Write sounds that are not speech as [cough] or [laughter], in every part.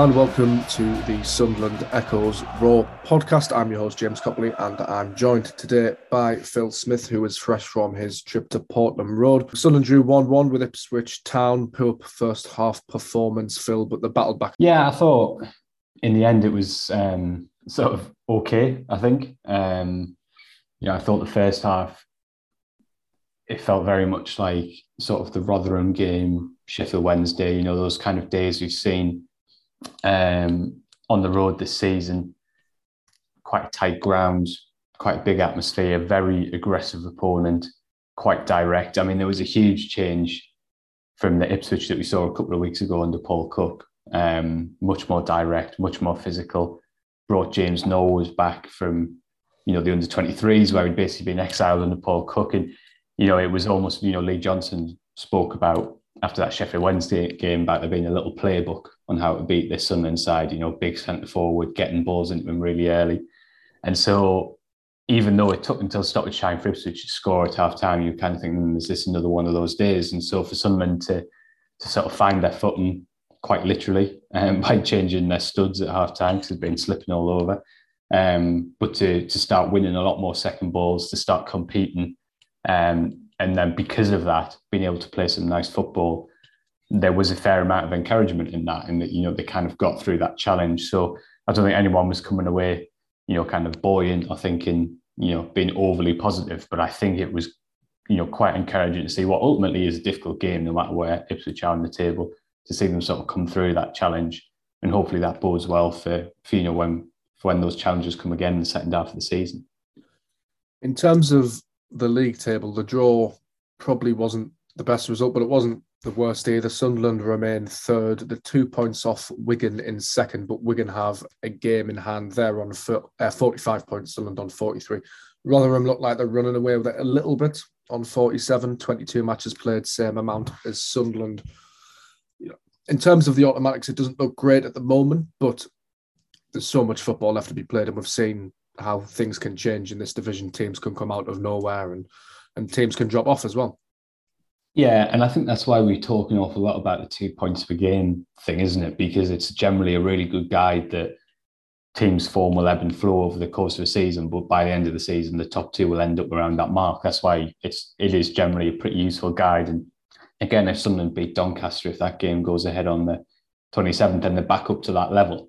And welcome to the Sunderland Echo's Roar podcast. I'm your host, James Copley, and I'm joined today by Phil Smith, who is fresh from his trip to Portman Road. Sunderland drew 1 1 with Ipswich Town. Poor first half performance, Phil, but the battle back. Yeah, I thought in the end it was um, sort of okay, I think. Um, yeah, I thought the first half it felt very much like sort of the Rotherham game, Sheffield Wednesday, you know, those kind of days we've seen um, on the road this season. Quite tight ground, quite big atmosphere, very aggressive opponent, quite direct. I mean, there was a huge change from the Ipswich that we saw a couple of weeks ago under Paul Cook. Um, much more direct, much more physical. Brought James Knowles back from, you know, the under 23s where he'd basically been exiled under Paul Cook. And, you know, it was almost, you know, Lee Johnson spoke about after that Sheffield Wednesday game about there being a little playbook on how to beat this Sunderland side, you know, big centre forward, getting balls into them really early. And so even though it took until time for Ipswich to score at half time, you kind of think, mm, is this another one of those days? And so for Sunderland to, to sort of find their footing quite literally [laughs] um, by changing their studs at half time because they've been slipping all over. Um, but to, to start winning a lot more second balls, to start competing um, and then because of that, being able to play some nice football, there was a fair amount of encouragement in that, and that you know they kind of got through that challenge. So I don't think anyone was coming away, you know, kind of buoyant or thinking, you know, being overly positive. But I think it was, you know, quite encouraging to see what ultimately is a difficult game, no matter where Ipswich are on the table, to see them sort of come through that challenge, and hopefully that bodes well for, for you know when for when those challenges come again in the second half of the season. In terms of the league table, the draw probably wasn't the best result, but it wasn't the worst either. Sunderland remain third, the two points off Wigan in second, but Wigan have a game in hand. They're on uh, 45 points, Sunderland on 43. Rotherham look like they're running away with it a little bit on 47, 22 matches played, same amount as Sunderland. In terms of the automatics, it doesn't look great at the moment, but there's so much football left to be played, and we've seen how things can change in this division. Teams can come out of nowhere and and teams can drop off as well. Yeah, and I think that's why we talk an awful lot about the two points per game thing, isn't it? Because it's generally a really good guide that teams' form will ebb and flow over the course of a season, but by the end of the season, the top two will end up around that mark. That's why it's it is generally a pretty useful guide. And again, if Sunderland beat Doncaster, if that game goes ahead on the 27th, then they're back up to that level.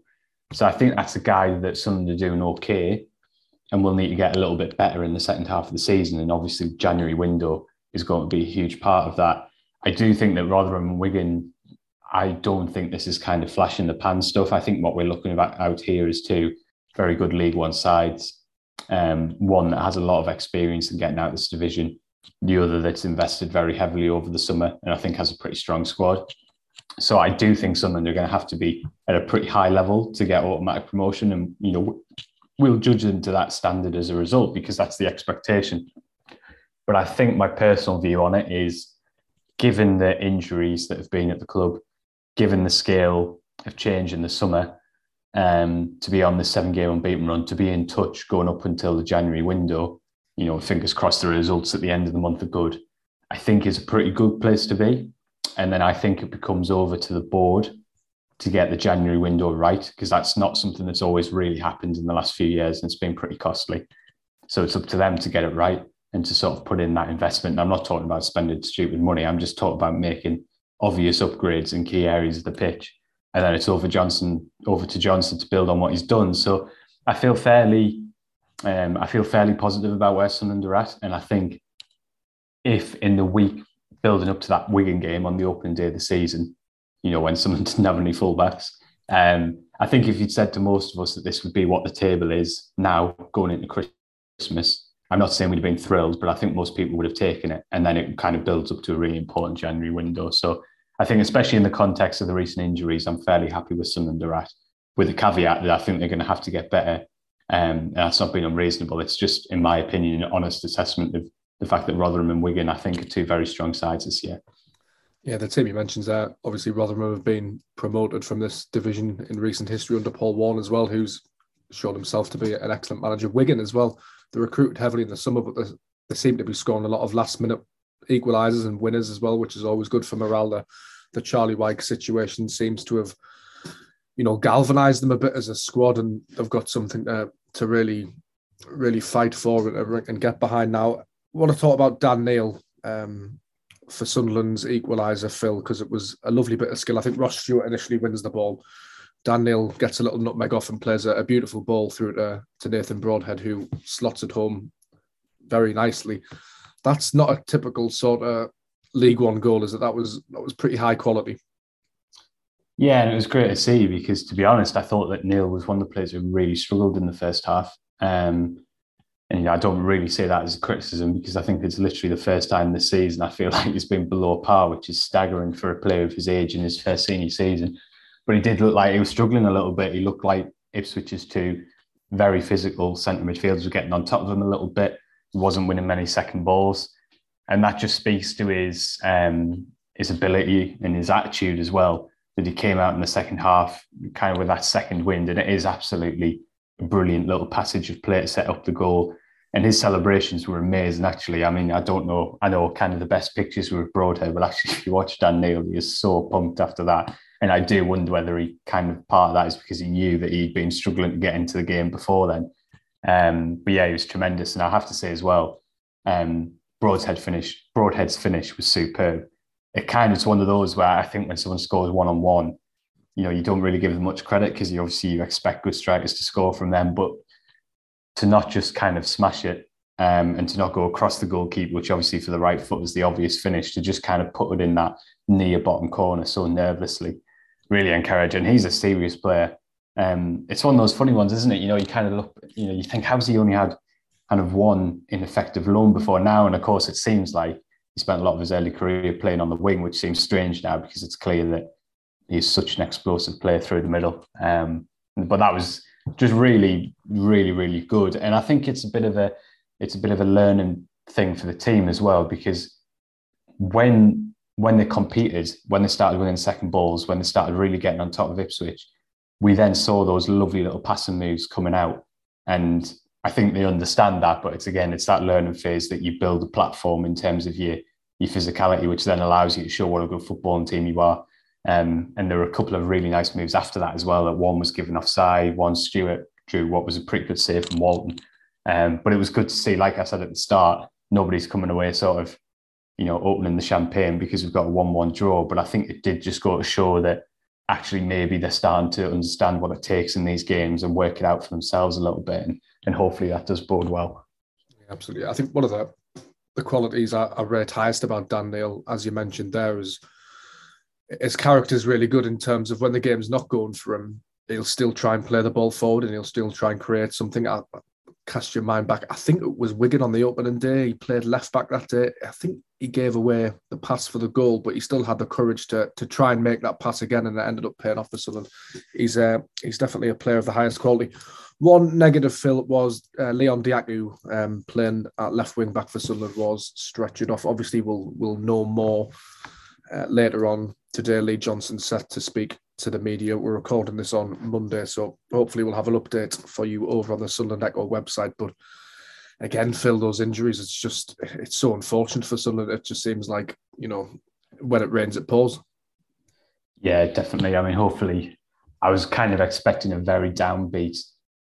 So I think that's a guide that Sunderland are doing okay and we'll need to get a little bit better in the second half of the season. And obviously, January window is going to be a huge part of that. I do think that Rotherham and Wigan, I don't think this is kind of flash in the pan stuff. I think what we're looking at out here is two very good League One sides. Um, one that has a lot of experience in getting out this division, the other that's invested very heavily over the summer and I think has a pretty strong squad. So I do think Sunderland are going to have to be at a pretty high level to get automatic promotion. And you know, we'll judge them to that standard as a result because that's the expectation. But I think my personal view on it is given the injuries that have been at the club, given the scale of change in the summer, um, to be on the seven game unbeaten run, to be in touch going up until the January window, you know, fingers crossed the results at the end of the month are good, I think is a pretty good place to be. And then I think it becomes over to the board to get the January window right because that's not something that's always really happened in the last few years and it's been pretty costly. So it's up to them to get it right and to sort of put in that investment. And I'm not talking about spending stupid money. I'm just talking about making obvious upgrades in key areas of the pitch. And then it's over Johnson, over to Johnson to build on what he's done. So I feel fairly, um, I feel fairly positive about where Sunderland are at. And I think if in the week building up to that Wigan game on the opening day of the season, you know, when someone [laughs] didn't have any fullbacks. Um, I think if you'd said to most of us that this would be what the table is now going into Christmas, I'm not saying we'd have been thrilled, but I think most people would have taken it. And then it kind of builds up to a really important January window. So I think, especially in the context of the recent injuries, I'm fairly happy with Sunderland are at, with the caveat that I think they're going to have to get better. Um, and that's not being unreasonable. It's just, in my opinion, an honest assessment of the fact that Rotherham and Wigan, I think, are two very strong sides this year. Yeah, the team you mentioned there, obviously Rotherham have been promoted from this division in recent history under Paul Warne as well, who's shown himself to be an excellent manager. Wigan as well, they recruited heavily in the summer, but they, they seem to be scoring a lot of last minute equalisers and winners as well, which is always good for morale. The, the Charlie Wyke situation seems to have you know, galvanised them a bit as a squad, and they've got something to to really, really fight for and, get behind. Now, I want to talk about Dan Neil um, for Sunderland's equaliser, Phil, because it was a lovely bit of skill. I think Ross Stewart initially wins the ball. Dan Neil gets a little nutmeg off and plays a, a beautiful ball through to, to Nathan Broadhead, who slots it home very nicely. That's not a typical sort of League One goal, is it? That was that was pretty high quality. Yeah, and it was great to see because, to be honest, I thought that Neil was one of the players who really struggled in the first half. Um, and I don't really say that as a criticism because I think it's literally the first time this season I feel [laughs] like he's been below par, which is staggering for a player of his age in his first senior season. But he did look like he was struggling a little bit. He looked like Ipswich's two very physical centre midfielders were getting on top of him a little bit. He wasn't winning many second balls, and that just speaks to his um, his ability and his attitude as well. That he came out in the second half, kind of with that second wind, and it is absolutely a brilliant little passage of play to set up the goal. And his celebrations were amazing, actually. I mean, I don't know, I know kind of the best pictures were Broadhead, but actually, [laughs] if you watch Dan Neil, he is so pumped after that. And I do wonder whether he kind of part of that is because he knew that he'd been struggling to get into the game before then. Um, but yeah, he was tremendous. And I have to say as well, um, Broadhead finish, Broadhead's finish was superb. It kind of is one of those where I think when someone scores one on one, you know, you don't really give them much credit because you obviously you expect good strikers to score from them, but to not just kind of smash it um, and to not go across the goalkeeper, which obviously for the right foot was the obvious finish, to just kind of put it in that near bottom corner so nervously, really encouraging. He's a serious player. Um, it's one of those funny ones, isn't it? You know, you kind of look, you know, you think, how's he only had kind of one ineffective loan before now? And of course, it seems like he spent a lot of his early career playing on the wing, which seems strange now because it's clear that he's such an explosive player through the middle. Um, but that was just really, really, really good. And I think it's a bit of a it's a bit of a learning thing for the team as well because when when they competed, when they started winning second balls, when they started really getting on top of Ipswich, we then saw those lovely little passing moves coming out. And I think they understand that, but it's again, it's that learning phase that you build a platform in terms of your your physicality, which then allows you to show what a good footballing team you are. Um, and there were a couple of really nice moves after that as well. That one was given offside, one Stewart drew what was a pretty good save from Walton. Um, but it was good to see, like I said at the start, nobody's coming away sort of, you know, opening the champagne because we've got a 1 1 draw. But I think it did just go to show that actually maybe they're starting to understand what it takes in these games and work it out for themselves a little bit. And, and hopefully that does bode well. Absolutely. I think one of the, the qualities I, I rate highest about Dan Neil, as you mentioned there, is his character is really good in terms of when the game's not going for him, he'll still try and play the ball forward and he'll still try and create something. I, cast your mind back. I think it was Wigan on the opening day. He played left back that day. I think he gave away the pass for the goal, but he still had the courage to to try and make that pass again, and it ended up paying off for Southern. He's uh, he's definitely a player of the highest quality. One negative, Phil, was uh, Leon Dajaku um, playing at left wing back for Sunderland was stretched off. Obviously, we'll we'll know more uh, later on today. Lee Johnson set to speak to the media. We're recording this on Monday, so hopefully we'll have an update for you over on the Sunderland Echo website. But again, Phil, those injuries, it's just it's so unfortunate for Sunderland. It just seems like you know when it rains, it pours. Yeah, definitely. I mean, hopefully, I was kind of expecting a very downbeat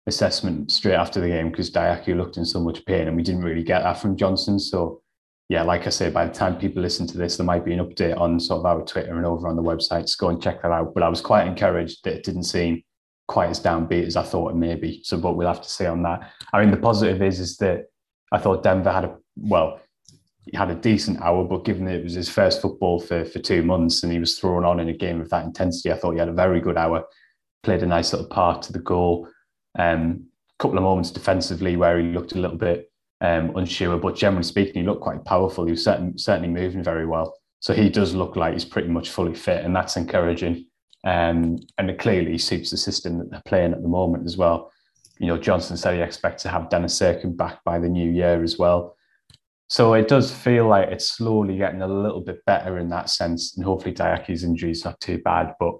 assessment straight after the game because Dajaku looked in so much pain, and we didn't really get that from Johnson. So yeah, like I say, by the time people listen to this, there might be an update on sort of our Twitter and over on the website. So go and check that out. But I was quite encouraged that it didn't seem quite as downbeat as I thought it may be. So, but we'll have to see on that. I mean, the positive is is that I thought Denver had a well, he had a decent hour, but given that it was his first football for for two months and he was thrown on in a game of that intensity, I thought he had a very good hour. Played a nice little part to the goal. Um, a couple of moments defensively where he looked a little bit um, unsure. But generally speaking, he looked quite powerful. He was certainly, certainly moving very well. So he does look like he's pretty much fully fit, and that's encouraging. Um, and clearly suits the system that they're playing at the moment as well. You know, Johnson said he expects to have Dennis Cirkin back by the new year as well. So it does feel like it's slowly getting a little bit better in that sense. And hopefully Dajaku's injury is not too bad. But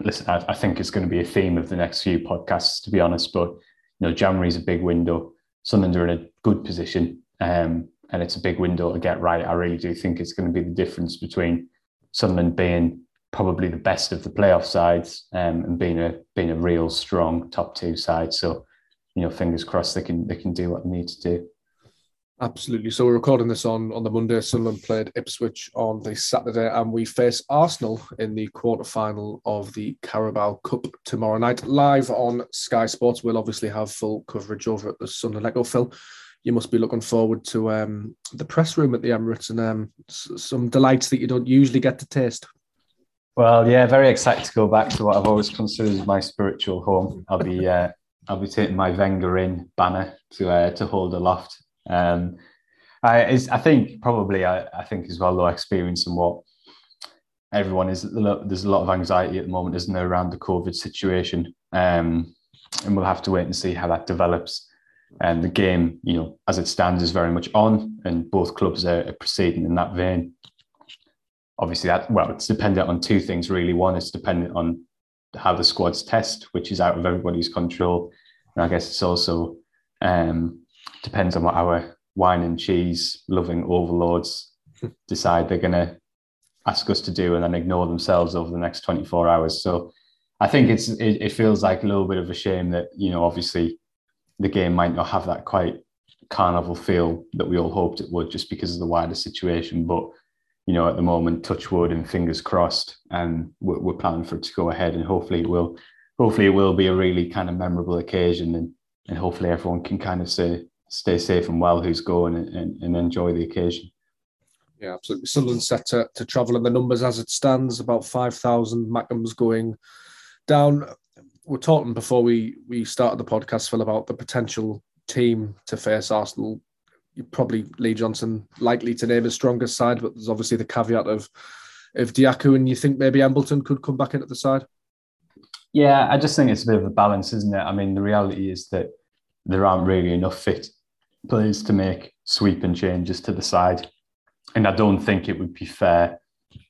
listen, I, I think it's going to be a theme of the next few podcasts, to be honest. But, you know, January is a big window. Sunderland are in a good position, um, and it's a big window to get right. I really do think it's going to be the difference between Sunderland being probably the best of the playoff sides um, and being a being a real strong top two side. So, you know, fingers crossed they can they can do what they need to do. Absolutely. So we're recording this on on the Monday. Sunderland played Ipswich on the Saturday, and we face Arsenal in the quarter final of the Carabao Cup tomorrow night, live on Sky Sports. We'll obviously have full coverage over at the Sunderland Echo. Phil, you must be looking forward to um, the press room at the Emirates and um, some delights that you don't usually get to taste. Well, yeah, very excited to go back to what I've always considered my spiritual home. I'll be uh, I'll be taking my Wenger in banner to uh, to hold aloft. Um, I I think probably I, I think as well though experiencing what everyone is there's a lot of anxiety at the moment, isn't there, around the COVID situation, um, and we'll have to wait and see how that develops. And the game, you know, as it stands, is very much on, and both clubs are proceeding in that vein. Obviously that well it's dependent on two things really. One is dependent on how the squads test which is out of everybody's control. And i guess it's also um, depends on what our wine and cheese loving overlords [laughs] decide they're going to ask us to do and then ignore themselves over the next 24 hours so i think it's it, it feels like a little bit of a shame that you know obviously the game might not have that quite carnival feel that we all hoped it would just because of the wider situation but you know, at the moment, touch wood and fingers crossed, and we're, we're, planning for it to go ahead, and hopefully it will. Hopefully, it will be a really kind of memorable occasion, and and hopefully everyone can kind of stay stay safe and well who's going and, and, and enjoy the occasion. Yeah, absolutely. Sunderland set to, to travel, and the numbers as it stands, about five thousand. Mackem's going down. We're talking before we we started the podcast, Phil, about the potential team to face Arsenal you probably Lee Johnson likely to name his strongest side, but there's obviously the caveat of if Dajaku and you think maybe Embleton could come back into the side. Yeah, I just think it's a bit of a balance, isn't it? I mean, the reality is that there aren't really enough fit players to make sweeping changes to the side, and I don't think it would be fair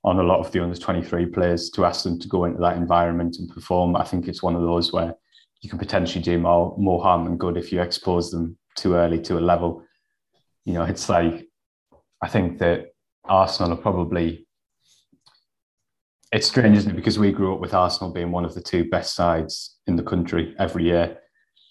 on a lot of the under 23 players to ask them to go into that environment and perform. I think it's one of those where you can potentially do more, more harm than good if you expose them too early to a level you know, it's like I think that Arsenal are probably it's strange, isn't it? Because we grew up with Arsenal being one of the two best sides in the country every year.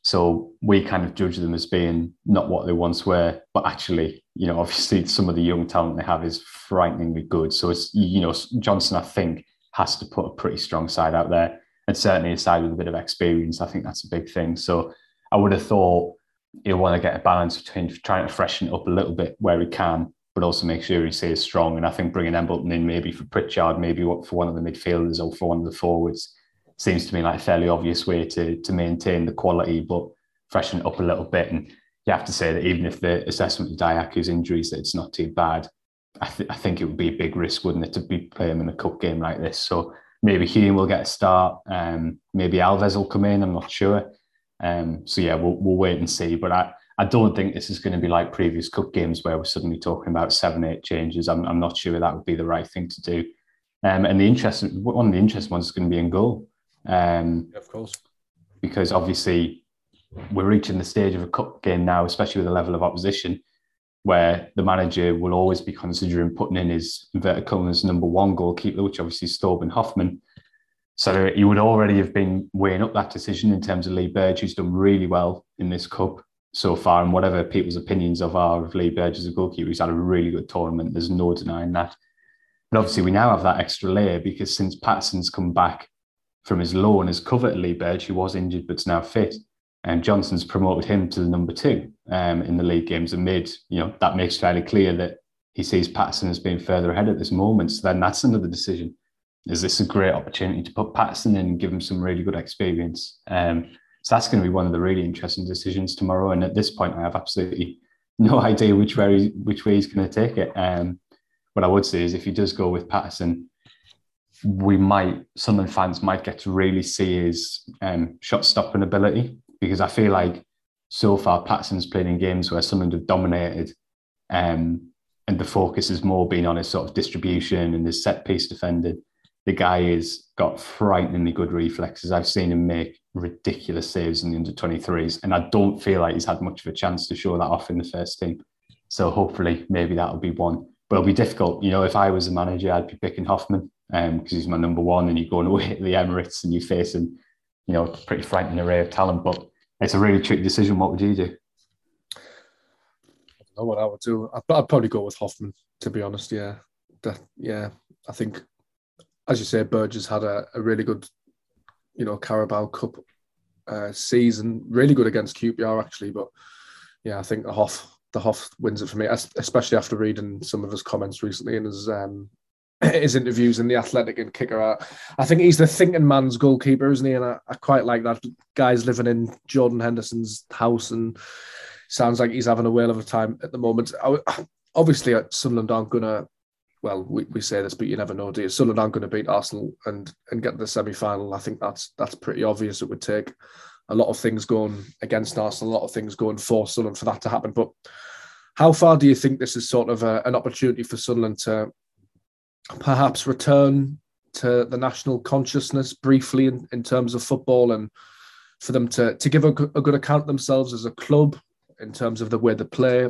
So we kind of judge them as being not what they once were, but actually, you know, [laughs] obviously some of the young talent they have is frighteningly good. So it's, you know, Johnson, I think, has to put a pretty strong side out there. And certainly a side with a bit of experience. I think that's a big thing. So I would have thought he'll want to get a balance between trying to freshen it up a little bit where he can, but also make sure he stays strong. And I think bringing Embleton in maybe for Pritchard, maybe for one of the midfielders or for one of the forwards seems to me like a fairly obvious way to to maintain the quality, but freshen it up a little bit. And you have to say that even if the assessment of Dajaku's injuries that it's not too bad, I, th- I think it would be a big risk, wouldn't it, to be playing in a cup game like this? So maybe Hume will get a start. Um, maybe Alves will come in. I'm not sure. Um, so yeah, we'll, we'll wait and see. But I, I don't think this is going to be like previous cup games where we're suddenly talking about seven, eight changes. I'm, I'm not sure that would be the right thing to do. Um, and the interest, one of the interesting ones is going to be in goal. Um, yeah, of course. Because obviously we're reaching the stage of a cup game now, especially with the level of opposition, where the manager will always be considering putting in his inverted commas number one goalkeeper, which obviously is Thorben Hoffmann. So he would already have been weighing up that decision in terms of Lee Burge, who's done really well in this cup so far. And whatever people's opinions of are of Lee Burge as a goalkeeper, he's had a really good tournament. There's no denying that. But obviously, we now have that extra layer because since Patterson's come back from his loan as covered Lee Burge, who was injured but's now fit, and Johnson's promoted him to the number two um, in the league games and made, you know, that makes fairly clear that he sees Patterson as being further ahead at this moment. So then that's another decision is this a great opportunity to put Patterson in and give him some really good experience? Um, so that's going to be one of the really interesting decisions tomorrow. And at this point, I have absolutely [laughs] no idea which way which way he's going to take it. Um, what I would say is if he does go with Patterson, we might Sunderland fans might get to really see his um, shot stopping ability because I feel like so far Patterson's played in games where Sunderland have dominated, um, and the focus has more been on his sort of distribution and his set piece defending the guy has got frighteningly good reflexes. I've seen him make ridiculous saves in the under 23s, and I don't feel like he's had much of a chance to show that off in the first team. So hopefully, maybe that'll be one. But it'll be difficult. You know, if I was a manager, I'd be picking Hoffmann because um, he's my number one, and you're going away [laughs] to the Emirates and you're facing, you know, a pretty frightening array of talent. But it's a really tricky decision. What would you do? I don't know what I would do. I'd, I'd probably go with Hoffmann, to be honest. Yeah, that, yeah. I think, as you say, Burge's had a, a really good, you know, Carabao Cup uh, season. Really good against QPR actually, but yeah, I think the Hoff the Hoff wins it for me, especially after reading some of his comments recently in his um, [laughs] his interviews in the Athletic and Kicker out. I think he's the thinking man's goalkeeper, isn't he? And I, I quite like that. Guy's living in Jordan Henderson's house and sounds like he's having a whale of a time at the moment. I, obviously, uh, Sunderland aren't gonna. Well, we, we say this, but you never know, do you? Sunderland aren't going to beat Arsenal and and get to the semi final. I think that's that's pretty obvious. It would take a lot of things going against Arsenal, a lot of things going for Sunderland for that to happen. But how far do you think this is sort of a, an opportunity for Sunderland to perhaps return to the national consciousness briefly in, in terms of football and for them to, to give a, a good account themselves as a club in terms of the way they play?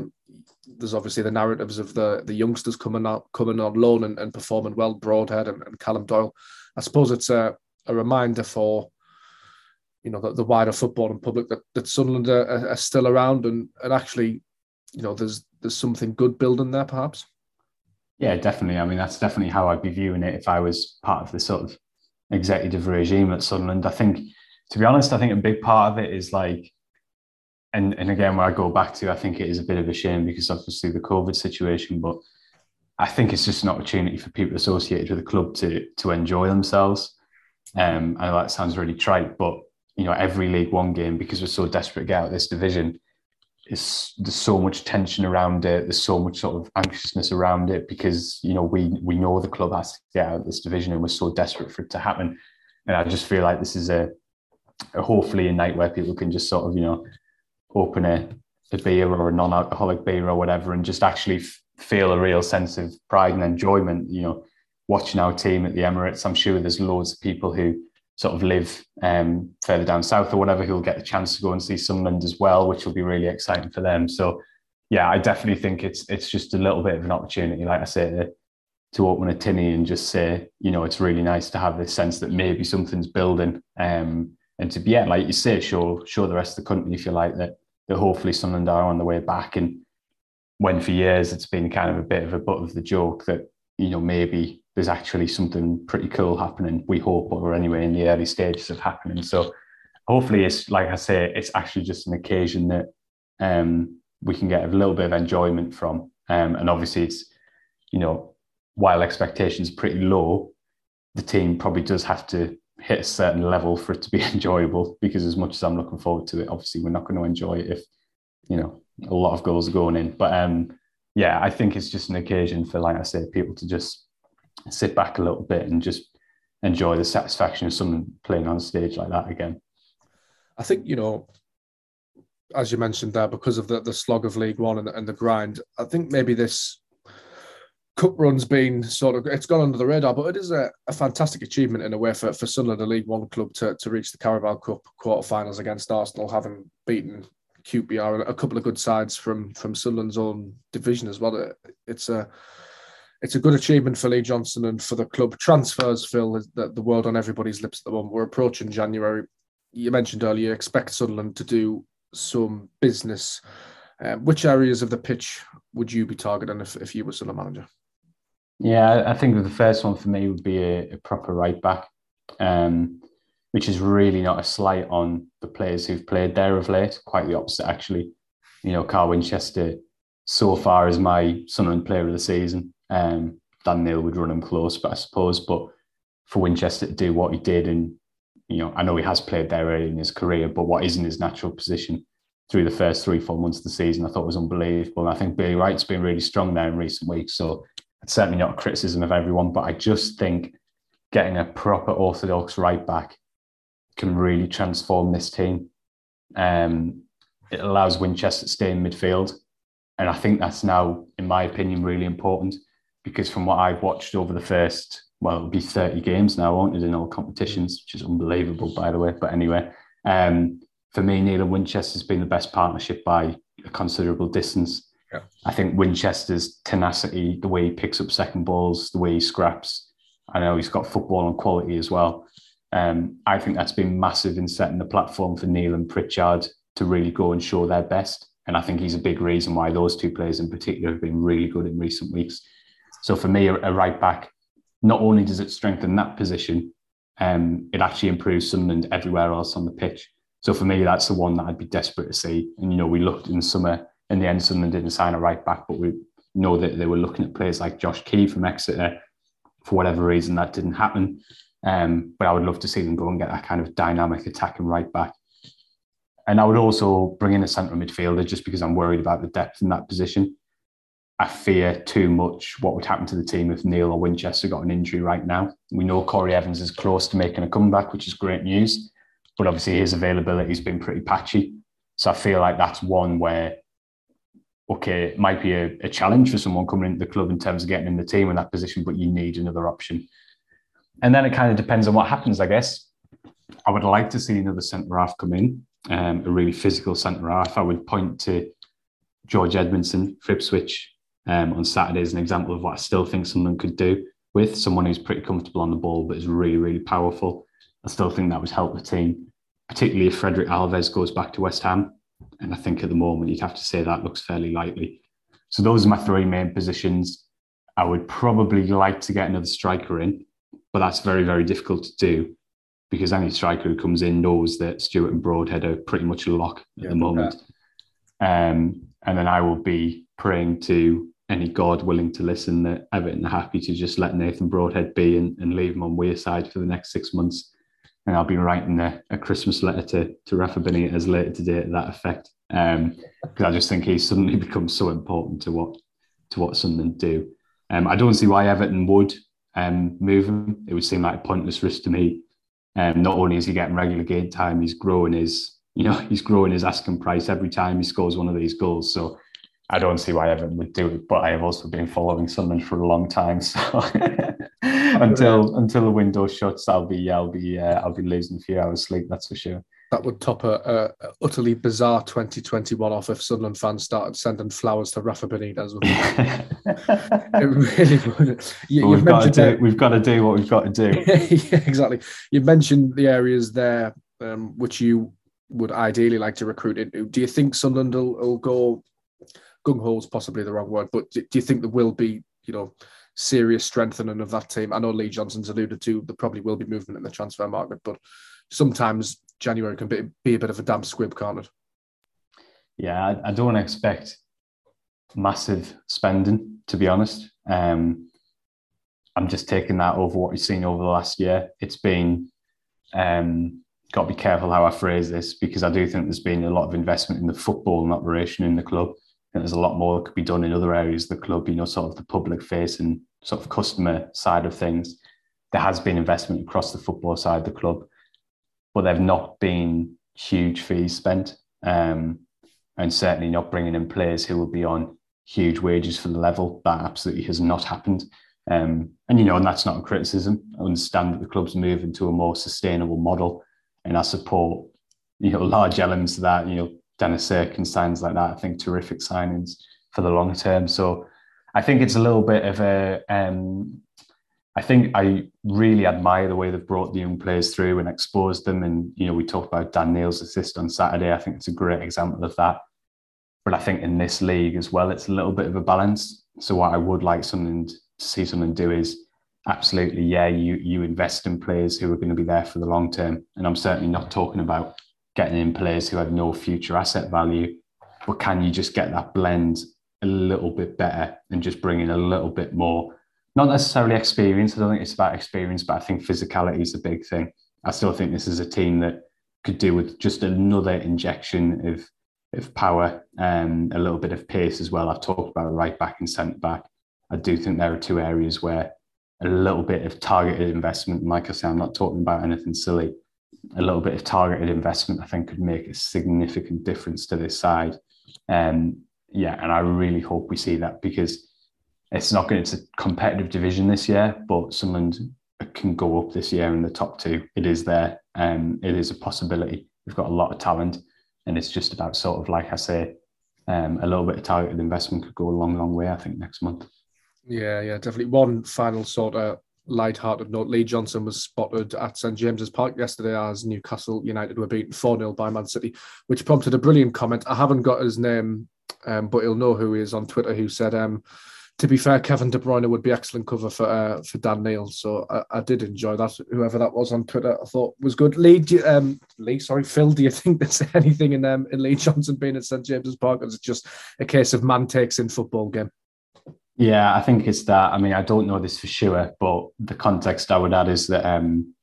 There's obviously the narratives of the, the youngsters coming out coming on loan and, and performing well, Broadhead and, and Callum Doyle. I suppose it's a, a reminder for you know the, the wider football and public that, that Sunderland are, are, still around and, and actually you know there's there's something good building there perhaps yeah definitely. I mean that's definitely how i'd be viewing it if i was part of the sort of executive regime at sunderland. I think to be honest i think a big part of it is like and and again where i go back to i think it is a bit of a shame because obviously the covid situation but i think it's just an opportunity for people associated with the club to to enjoy themselves. Um i know that sounds really trite but you know every league one game because we're so desperate to get out of this division is there's so much tension around it. There's so much sort of anxiousness around it because you know we we know the club has to get out of this division and we're so desperate for it to happen. And I just feel like this is a, a hopefully a night where people can just sort of you know open a, a beer or a non-alcoholic beer or whatever and just actually f- feel a real sense of pride and enjoyment. You know, watching our team at the Emirates. I'm sure there's loads of people who sort of live um, further down south or whatever who'll get the chance to go and see Sunderland as well, which will be really exciting for them. So yeah, I definitely think it's it's just a little bit of an opportunity, like I say, to, to open a tinny and just say, you know, it's really nice to have this sense that maybe something's building. Um, and to be yeah, like you say, show show the rest of the country if you like that that hopefully Sunderland are on the way back. And when for years it's been kind of a bit of a butt of the joke that, you know, maybe there's actually something pretty cool happening. We hope, or anyway, in the early stages of happening. So hopefully, it's like I say, it's actually just an occasion that um, we can get a little bit of enjoyment from. Um, and obviously, it's you know, while expectations pretty low, the team probably does have to hit a certain level for it to be [laughs] enjoyable. Because as much as I'm looking forward to it, obviously, we're not going to enjoy it if you know a lot of goals are going in. But um, yeah, I think it's just an occasion for, like I say, people to just sit back a little bit and just enjoy the satisfaction of someone playing on stage like that again. I think you know, as you mentioned there, because of the the slog of League One and, and the grind, I think maybe this cup run's been sort of it's gone under the radar, but it is a, a fantastic achievement in a way for, for Sunderland, a League One club, to, to reach the Carabao Cup quarterfinals against Arsenal, having beaten QPR and a couple of good sides from from Sunderland's own division as well. It's a it's a good achievement for Lee Johnson and for the club. Transfers, Phil, is the, word on everybody's lips at the moment. We're approaching January. You mentioned earlier, expect Sunderland to do some business. Um, which areas of the pitch would you be targeting if, if you were Sunderland manager? Yeah, I think the first one for me would be a, a proper right back, um, which is really not a slight on the players who've played there of late. Quite the opposite, actually. You know, Carl Winchester so far is my Sunderland player of the season. Um, Dan Neil would run him close, but I suppose, but for Winchester to do what he did, and you know, I know he has played there early in his career, but what is in his natural position through the first three, four months of the season, I thought was unbelievable. And I think Bailey Wright's been really strong there in recent weeks. So it's certainly not a criticism of everyone, but I just think getting a proper orthodox right back can really transform this team. Um, it allows Winchester to stay in midfield. And I think that's now, in my opinion, really important because from what I've watched over the first, well, it'll be 30 games now, won't it, in all competitions, which is unbelievable, by the way. But anyway, um, for me, Neil and Winchester's been the best partnership by a considerable distance. Yeah. I think Winchester's tenacity, the way he picks up second balls, the way he scraps, I know he's got football and quality as well. Um, I think that's been massive in setting the platform for Neil and Pritchard to really go and show their best. And I think he's a big reason why those two players in particular have been really good in recent weeks. So for me, a, a right back, not only does it strengthen that position, um, it actually improves Sunderland everywhere else on the pitch. So for me, that's the one that I'd be desperate to see. And you know, we looked in summer. In the end, Sunderland didn't sign a right back, but we know that they were looking at players like Josh Key from Exeter. For whatever reason, that didn't happen. Um, but I would love to see them go and get that kind of dynamic attacking right back. And I would also bring in a central midfielder just because I'm worried about the depth in that position. I fear too much what would happen to the team if Neil or Winchester got an injury right now. We know Corey Evans is close to making a comeback, which is great news, but obviously his availability has been pretty patchy. So I feel like that's one where, okay, it might be a, a challenge for someone coming into the club in terms of getting in the team in that position, but you need another option. And then it kind of depends on what happens, I guess. I would like to see another centre half come in, um, a really physical centre half. I would point to George Edmundson for Ipswich um, on Saturday as an example of what I still think someone could do with someone who's pretty comfortable on the ball but is really, really powerful. I still think that would help the team, particularly if Frederik Alves goes back to West Ham. And I think at the moment you'd have to say that looks fairly likely. So those are my three main positions. I would probably like to get another striker in, but that's very, very difficult to do because any striker who comes in knows that Stewart and Broadhead are pretty much a lock at yeah, the moment. Um, and then I will be praying to any God willing to listen that Everton are happy to just let Nathan Broadhead be and, and leave him on Wearside for the next six months. And I'll be writing a, a Christmas letter to, to Rafa Benitez later today to that effect. Because um, I just think he's suddenly [laughs] become so important to what to what Sunderland do. Um, I don't see why Everton would um, move him. It would seem like a pointless risk to me. Um, not only is he getting regular game time, he's growing his, you know, [laughs] he's growing his asking price every time he scores one of these goals. So I don't see why Everton would do it, but I have also been following Sunderland for a long time. [laughs] So until until the window shuts, I'll be I'll be uh, I'll be losing a few hours sleep. That's for sure. That would top a, a utterly bizarre 2021 off if Sunderland fans started sending flowers to Rafa Benitez. [laughs] it really would. You, we've got to do. We've got to do what we've got to do. [laughs] yeah, exactly. You mentioned the areas there um, which you would ideally like to recruit into. Do you think Sunderland will, will go gung ho is possibly the wrong word, but do, do you think there will be, you know, serious strengthening of that team? I know Lee Johnson's alluded to there probably will be movement in the transfer market, but sometimes January can be, be a bit of a damp squib, can't it? Yeah, I, I don't expect massive spending, to be honest. Um, I'm just taking that over what we've seen over the last year. It's been um, got to be careful how I phrase this because I do think there's been a lot of investment in the football and operation in the club there's a lot more that could be done in other areas of the club, you know, sort of the public facing sort of customer side of things. There has been investment across the football side of the club, but there have not been huge fees spent. Um, and certainly not bringing in players who will be on huge wages for the level. That absolutely has not happened. Um, and, you know, and that's not a criticism. I understand that the club's moving to a more sustainable model. And I support, you know, large elements of that, you know, Dennis Cirkin signs like that. I think terrific signings for the long term. So I think it's a little bit of a. Um, I think I really admire the way they've brought the young players through and exposed them. And you know, we talked about Dan Neil's assist on Saturday. I think it's a great example of that. But I think in this league as well, it's a little bit of a balance. So what I would like something to see someone do is absolutely, yeah, you you invest in players who are going to be there for the long term. And I'm certainly not talking about getting in players who have no future asset value. But can you just get that blend a little bit better and just bring in a little bit more? Not necessarily experience. I don't think it's about experience, but I think physicality is a big thing. I still think this is a team that could do with just another injection of of power and a little bit of pace as well. I've talked about right back and centre back. I do think there are two areas where a little bit of targeted investment, like I say, I'm not talking about anything silly, a little bit of targeted investment, I think, could make a significant difference to this side. Um, yeah, and I really hope we see that because it's not going. To, it's a competitive division this year, but Sunderland can go up this year in the top two. It is there, and um, it is a possibility. We've got a lot of talent, and it's just about sort of like I say, um, a little bit of targeted investment could go a long, long way. I think next month. Yeah, yeah, definitely. One final sort of light-hearted note, Lee Johnson was spotted at St James's Park yesterday as Newcastle United were beaten 4-0 by Man City, which prompted a brilliant comment. I haven't got his name, um, but he'll know who he is on Twitter, who said, um, to be fair, Kevin De Bruyne would be excellent cover for uh, for Dan Neil. So I, I, did enjoy that. Whoever that was on Twitter, I thought was good. Lee, um, Lee, sorry, Phil, do you think there's [laughs] anything in um, in Lee Johnson being at St James's Park, or is it just a case of man takes in football game? Yeah, I think it's that. I mean, I don't know this for sure, but the context I would add is that um,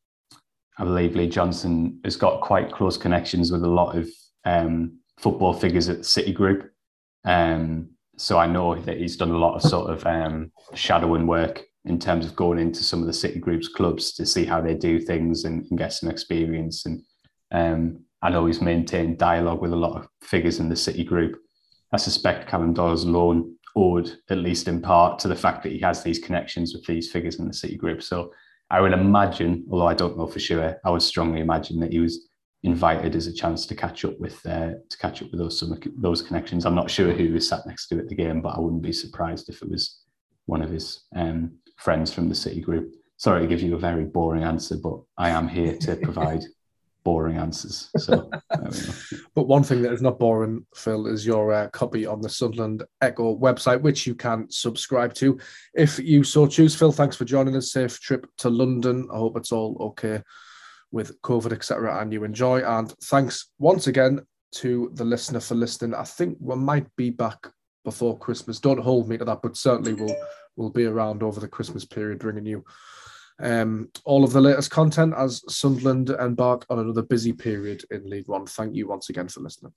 I believe Lee Johnson has got quite close connections with a lot of um, football figures at the City Group. Um, so I know that he's done a lot of sort of um, shadowing work in terms of going into some of the City Group's clubs to see how they do things and, and get some experience. And um, I know he's maintained dialogue with a lot of figures in the City Group. I suspect Callum Doyle's loan owed, at least in part, to the fact that he has these connections with these figures in the City Group. So I would imagine, although I don't know for sure, I would strongly imagine that he was invited as a chance to catch up with uh, to catch up with those some those connections. I'm not sure who was sat next to at the game, but I wouldn't be surprised if it was one of his um, friends from the City Group. Sorry to give you a very boring answer, but I am here to [laughs] provide boring answers. So, [laughs] but one thing that is not boring, Phil, is your uh, copy on the Sunderland Echo website, which you can subscribe to if you so choose. Phil, thanks for joining us. Safe trip to London. I hope it's all okay with COVID, etc., and you enjoy. And thanks once again to the listener for listening. I think we might be back before Christmas. Don't hold me to that, but certainly we'll we'll be around over the Christmas period, bringing you um, all of the latest content as Sunderland embark on another busy period in League One. Thank you once again for listening.